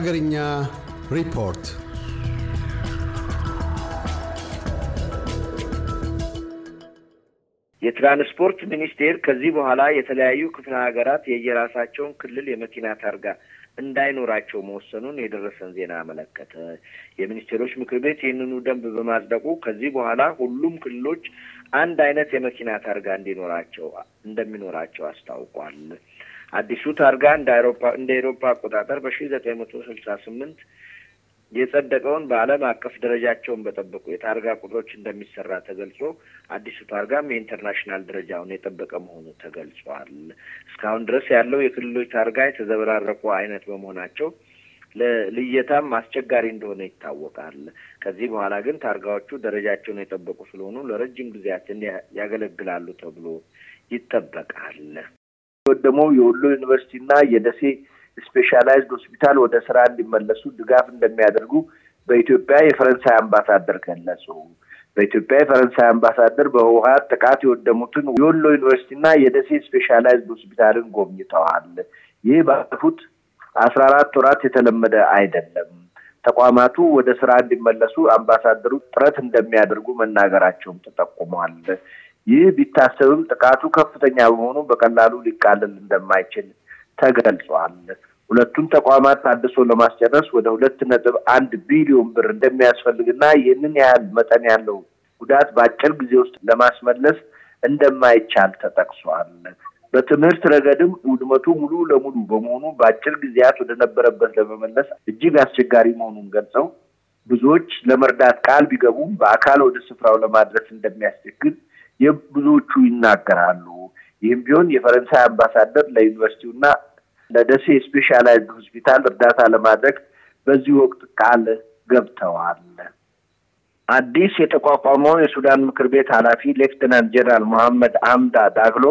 ሀገርኛ ሪፖርት የትራንስፖርት ሚኒስቴር ከዚህ በኋላ የተለያዩ ክፍለ ሀገራት የየራሳቸውን ክልል የመኪና ታርጋ እንዳይኖራቸው መወሰኑን የደረሰን ዜና አመለከተ። የሚኒስቴሮች ምክር ቤት ይህንኑ ደንብ በማጽደቁ ከዚህ በኋላ ሁሉም ክልሎች አንድ አይነት የመኪና ታርጋ እንዲኖራቸው እንደሚኖራቸው አስታውቋል። አዲሱ ታርጋ እንደ አውሮፓ እንደ ኤሮፓ አቆጣጠር በሺ ዘጠኝ መቶ ስልሳ ስምንት የጸደቀውን በዓለም አቀፍ ደረጃቸውን በጠበቁ የታርጋ ቁጥሮች እንደሚሰራ ተገልጾ አዲሱ ታርጋም የኢንተርናሽናል ደረጃውን የጠበቀ መሆኑ ተገልጿል። እስካሁን ድረስ ያለው የክልሎች ታርጋ የተዘበራረቁ አይነት በመሆናቸው ለልየታም አስቸጋሪ እንደሆነ ይታወቃል። ከዚህ በኋላ ግን ታርጋዎቹ ደረጃቸውን የጠበቁ ስለሆኑ ለረጅም ጊዜያትን ያገለግላሉ ተብሎ ይጠበቃል። ደግሞ የወሎ ዩኒቨርሲቲና የደሴ ስፔሻላይዝድ ሆስፒታል ወደ ስራ እንዲመለሱ ድጋፍ እንደሚያደርጉ በኢትዮጵያ የፈረንሳይ አምባሳደር ገለጹ። በኢትዮጵያ የፈረንሳይ አምባሳደር በህወሀት ጥቃት የወደሙትን የወሎ ዩኒቨርሲቲና የደሴ ስፔሻላይዝድ ሆስፒታልን ጎብኝተዋል። ይህ ባለፉት አስራ አራት ወራት የተለመደ አይደለም። ተቋማቱ ወደ ስራ እንዲመለሱ አምባሳደሩ ጥረት እንደሚያደርጉ መናገራቸውም ተጠቁሟል። ይህ ቢታሰብም ጥቃቱ ከፍተኛ በመሆኑ በቀላሉ ሊቃለል እንደማይችል ተገልጿል። ሁለቱም ተቋማት ታድሶ ለማስጨረስ ወደ ሁለት ነጥብ አንድ ቢሊዮን ብር እንደሚያስፈልግና ይህንን ያህል መጠን ያለው ጉዳት በአጭር ጊዜ ውስጥ ለማስመለስ እንደማይቻል ተጠቅሷል። በትምህርት ረገድም ውድመቱ ሙሉ ለሙሉ በመሆኑ በአጭር ጊዜያት ወደ ነበረበት ለመመለስ እጅግ አስቸጋሪ መሆኑን ገልጸው ብዙዎች ለመርዳት ቃል ቢገቡም በአካል ወደ ስፍራው ለማድረስ እንደሚያስቸግር የብዙዎቹ ይናገራሉ። ይህም ቢሆን የፈረንሳይ አምባሳደር ለዩኒቨርሲቲውና ለደሴ ስፔሻላይዝድ ሆስፒታል እርዳታ ለማድረግ በዚህ ወቅት ቃል ገብተዋል። አዲስ የተቋቋመውን የሱዳን ምክር ቤት ኃላፊ ሌፍትናንት ጄኔራል መሐመድ አምዳን ዳግሎ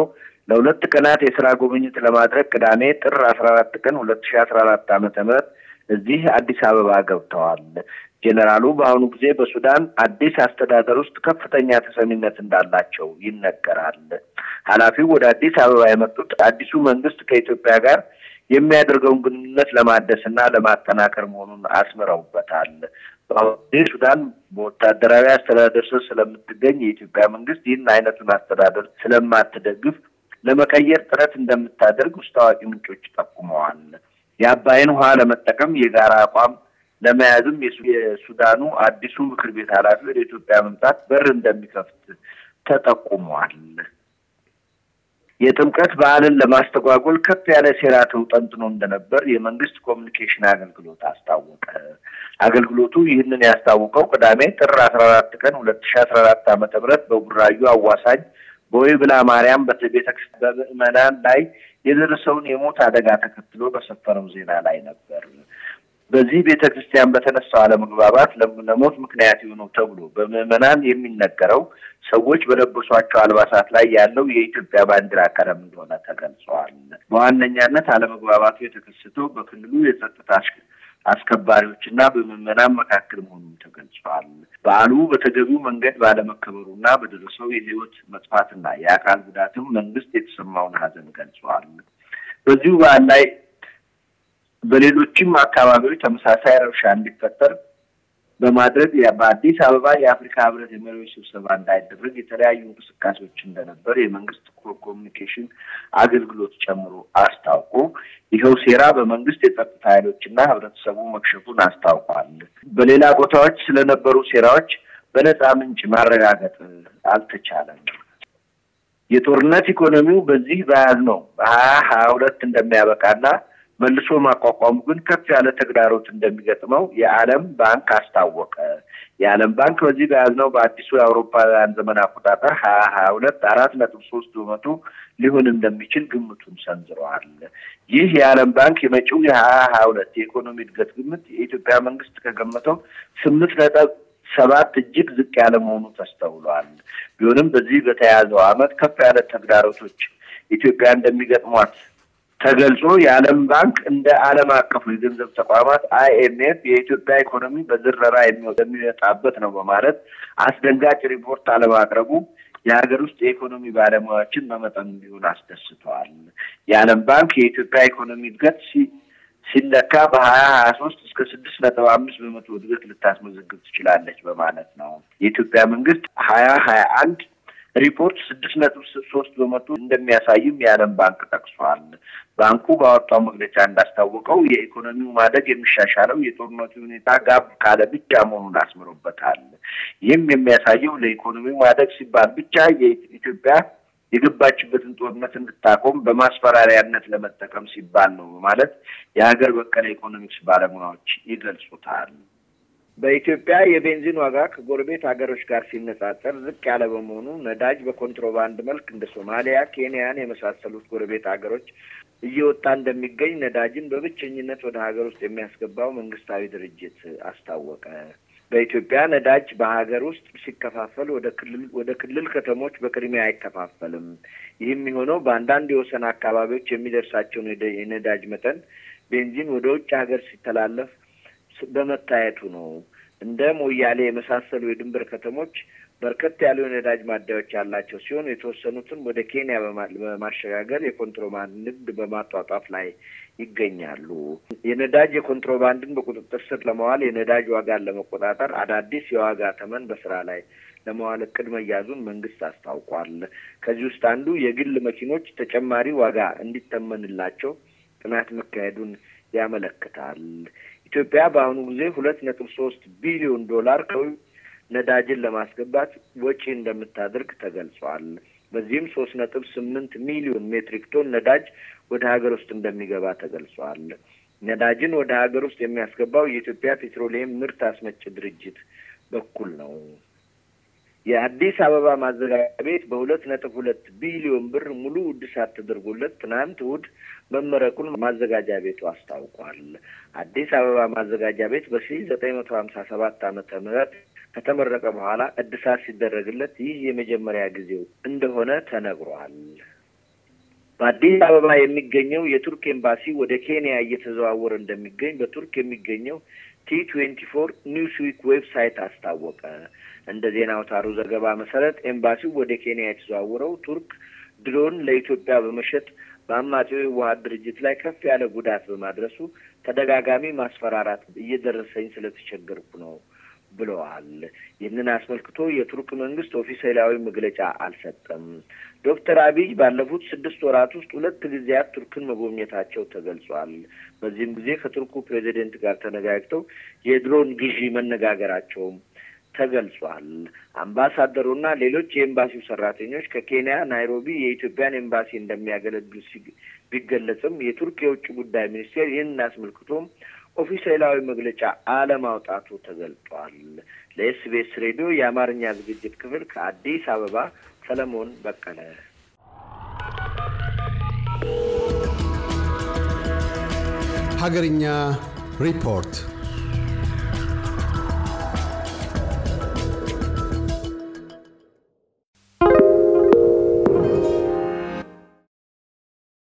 ለሁለት ቀናት የስራ ጉብኝት ለማድረግ ቅዳሜ ጥር አስራ አራት ቀን ሁለት ሺ አስራ አራት ዓመተ ምህረት እዚህ አዲስ አበባ ገብተዋል። ጄኔራሉ በአሁኑ ጊዜ በሱዳን አዲስ አስተዳደር ውስጥ ከፍተኛ ተሰሚነት እንዳላቸው ይነገራል። ኃላፊው ወደ አዲስ አበባ የመጡት አዲሱ መንግስት ከኢትዮጵያ ጋር የሚያደርገውን ግንኙነት ለማደስ እና ለማጠናከር መሆኑን አስምረውበታል። በአሁኑ ሱዳን በወታደራዊ አስተዳደር ስር ስለምትገኝ የኢትዮጵያ መንግስት ይህን አይነቱን አስተዳደር ስለማትደግፍ ለመቀየር ጥረት እንደምታደርግ ውስጥ አዋቂ ምንጮች ጠቁመዋል። የአባይን ውሃ ለመጠቀም የጋራ አቋም ለመያዝም የሱዳኑ አዲሱ ምክር ቤት ኃላፊ ወደ ኢትዮጵያ መምጣት በር እንደሚከፍት ተጠቁሟል። የጥምቀት በዓልን ለማስተጓጎል ከፍ ያለ ሴራ ተውጠንጥኖ እንደነበር የመንግስት ኮሚኒኬሽን አገልግሎት አስታወቀ። አገልግሎቱ ይህንን ያስታወቀው ቅዳሜ ጥር አስራ አራት ቀን ሁለት ሺ አስራ አራት ዓመተ ምህረት በቡራዩ አዋሳኝ በወይብላ ማርያም በቤተክርስቲያን በምዕመናን ላይ የደረሰውን የሞት አደጋ ተከትሎ በሰፈረው ዜና ላይ ነበር። በዚህ ቤተ ክርስቲያን በተነሳው አለመግባባት ለሞት ምክንያት የሆነው ተብሎ በምዕመናን የሚነገረው ሰዎች በለበሷቸው አልባሳት ላይ ያለው የኢትዮጵያ ባንዲራ ቀለም እንደሆነ ተገልጸዋል። በዋነኛነት አለመግባባቱ የተከሰተው በክልሉ የጸጥታ አስከባሪዎች እና በምዕመናን መካከል መሆኑን ተገልጸዋል። በዓሉ በተገቢው መንገድ ባለመከበሩና በደረሰው የሕይወት መጥፋትና የአካል ጉዳትም መንግስት የተሰማውን ሐዘን ገልጸዋል። በዚሁ በዓል ላይ በሌሎችም አካባቢዎች ተመሳሳይ ረብሻ እንዲፈጠር በማድረግ በአዲስ አበባ የአፍሪካ ህብረት የመሪዎች ስብሰባ እንዳይደረግ የተለያዩ እንቅስቃሴዎች እንደነበር የመንግስት ኮሚኒኬሽን አገልግሎት ጨምሮ አስታውቆ ይኸው ሴራ በመንግስት የጸጥታ ኃይሎችና ህብረተሰቡ መክሸፉን አስታውቋል። በሌላ ቦታዎች ስለነበሩ ሴራዎች በነፃ ምንጭ ማረጋገጥ አልተቻለም። የጦርነት ኢኮኖሚው በዚህ በያዝነው በሀያ ሀያ ሁለት እንደሚያበቃና መልሶ ማቋቋሙ ግን ከፍ ያለ ተግዳሮት እንደሚገጥመው የዓለም ባንክ አስታወቀ። የዓለም ባንክ በዚህ በያዝነው በአዲሱ የአውሮፓውያን ዘመን አቆጣጠር ሀያ ሀያ ሁለት አራት ነጥብ ሶስት በመቶ ሊሆን እንደሚችል ግምቱን ሰንዝረዋል። ይህ የዓለም ባንክ የመጪው የሀያ ሀያ ሁለት የኢኮኖሚ እድገት ግምት የኢትዮጵያ መንግስት ከገመተው ስምንት ነጥብ ሰባት እጅግ ዝቅ ያለ መሆኑ ተስተውሏል። ቢሆንም በዚህ በተያያዘው ዓመት ከፍ ያለ ተግዳሮቶች ኢትዮጵያ እንደሚገጥሟት ተገልጾ የዓለም ባንክ እንደ ዓለም አቀፉ የገንዘብ ተቋማት አይኤምኤፍ የኢትዮጵያ ኢኮኖሚ በዝረራ የሚወጣበት ነው በማለት አስደንጋጭ ሪፖርት አለማቅረቡ የሀገር ውስጥ የኢኮኖሚ ባለሙያዎችን በመጠኑ ቢሆን አስደስተዋል። የዓለም ባንክ የኢትዮጵያ ኢኮኖሚ እድገት ሲለካ በሀያ ሀያ ሶስት እስከ ስድስት ነጥብ አምስት በመቶ እድገት ልታስመዘግብ ትችላለች በማለት ነው። የኢትዮጵያ መንግስት ሀያ ሀያ አንድ ሪፖርት ስድስት ነጥብ ሶስት በመቶ እንደሚያሳይም የዓለም ባንክ ጠቅሷል። ባንኩ ባወጣው መግለጫ እንዳስታወቀው የኢኮኖሚው ማደግ የሚሻሻለው የጦርነቱ ሁኔታ ጋብ ካለ ብቻ መሆኑን አስምሮበታል። ይህም የሚያሳየው ለኢኮኖሚው ማደግ ሲባል ብቻ የኢትዮጵያ የገባችበትን ጦርነት እንድታቆም በማስፈራሪያነት ለመጠቀም ሲባል ነው በማለት የሀገር በቀል ኢኮኖሚክስ ባለሙያዎች ይገልጹታል። በኢትዮጵያ የቤንዚን ዋጋ ከጎረቤት ሀገሮች ጋር ሲነጻጸር ዝቅ ያለ በመሆኑ ነዳጅ በኮንትሮባንድ መልክ እንደ ሶማሊያ፣ ኬንያን የመሳሰሉት ጎረቤት ሀገሮች እየወጣ እንደሚገኝ ነዳጅን በብቸኝነት ወደ ሀገር ውስጥ የሚያስገባው መንግስታዊ ድርጅት አስታወቀ። በኢትዮጵያ ነዳጅ በሀገር ውስጥ ሲከፋፈል ወደ ክልል ወደ ክልል ከተሞች በቅድሚያ አይከፋፈልም። ይህም የሆነው በአንዳንድ የወሰን አካባቢዎች የሚደርሳቸውን የነዳጅ መጠን ቤንዚን ወደ ውጭ ሀገር ሲተላለፍ በመታየቱ ነው። እንደ ሞያሌ የመሳሰሉ የድንበር ከተሞች በርከት ያሉ የነዳጅ ማደያዎች ያላቸው ሲሆን የተወሰኑትን ወደ ኬንያ በማሸጋገር የኮንትሮባንድ ንግድ በማጧጧፍ ላይ ይገኛሉ። የነዳጅ የኮንትሮባንድን በቁጥጥር ስር ለመዋል የነዳጅ ዋጋን ለመቆጣጠር አዳዲስ የዋጋ ተመን በስራ ላይ ለመዋል እቅድ መያዙን መንግስት አስታውቋል። ከዚህ ውስጥ አንዱ የግል መኪኖች ተጨማሪ ዋጋ እንዲተመንላቸው ጥናት መካሄዱን ያመለክታል። ኢትዮጵያ በአሁኑ ጊዜ ሁለት ነጥብ ሶስት ቢሊዮን ዶላር ከውጭ ነዳጅን ለማስገባት ወጪ እንደምታደርግ ተገልጿል። በዚህም ሶስት ነጥብ ስምንት ሚሊዮን ሜትሪክ ቶን ነዳጅ ወደ ሀገር ውስጥ እንደሚገባ ተገልጿል። ነዳጅን ወደ ሀገር ውስጥ የሚያስገባው የኢትዮጵያ ፔትሮሊየም ምርት አስመጭ ድርጅት በኩል ነው። የአዲስ አበባ ማዘጋጃ ቤት በሁለት ነጥብ ሁለት ቢሊዮን ብር ሙሉ እድሳት ተደርጎለት ትናንት እሑድ መመረቁን ማዘጋጃ ቤቱ አስታውቋል። አዲስ አበባ ማዘጋጃ ቤት በሺ ዘጠኝ መቶ ሀምሳ ሰባት ዓመተ ምህረት ከተመረቀ በኋላ እድሳት ሲደረግለት ይህ የመጀመሪያ ጊዜው እንደሆነ ተነግሯል። በአዲስ አበባ የሚገኘው የቱርክ ኤምባሲ ወደ ኬንያ እየተዘዋወረ እንደሚገኝ በቱርክ የሚገኘው T twenty four Newsweek website አስታወቀ። እንደ ዜና አውታሩ ዘገባ መሰረት ኤምባሲው ወደ ኬንያ የተዘዋወረው ቱርክ ድሮን ለኢትዮጵያ በመሸጥ በአማጺው የህወሓት ድርጅት ላይ ከፍ ያለ ጉዳት በማድረሱ ተደጋጋሚ ማስፈራራት እየደረሰኝ ስለተቸገርኩ ነው ብለዋል። ይህንን አስመልክቶ የቱርክ መንግስት ኦፊሴላዊ መግለጫ አልሰጠም። ዶክተር አብይ ባለፉት ስድስት ወራት ውስጥ ሁለት ጊዜያት ቱርክን መጎብኘታቸው ተገልጿል። በዚህም ጊዜ ከቱርኩ ፕሬዚደንት ጋር ተነጋግተው የድሮን ግዢ መነጋገራቸውም ተገልጿል። አምባሳደሩና ሌሎች የኤምባሲው ሰራተኞች ከኬንያ ናይሮቢ የኢትዮጵያን ኤምባሲ እንደሚያገለግሉ ቢገለጽም የቱርክ የውጭ ጉዳይ ሚኒስቴር ይህንን አስመልክቶም ኦፊሴላዊ መግለጫ አለማውጣቱ ተገልጧል። ለኤስቢኤስ ሬዲዮ የአማርኛ ዝግጅት ክፍል ከአዲስ አበባ ሰለሞን በቀለ። ሀገርኛ ሪፖርት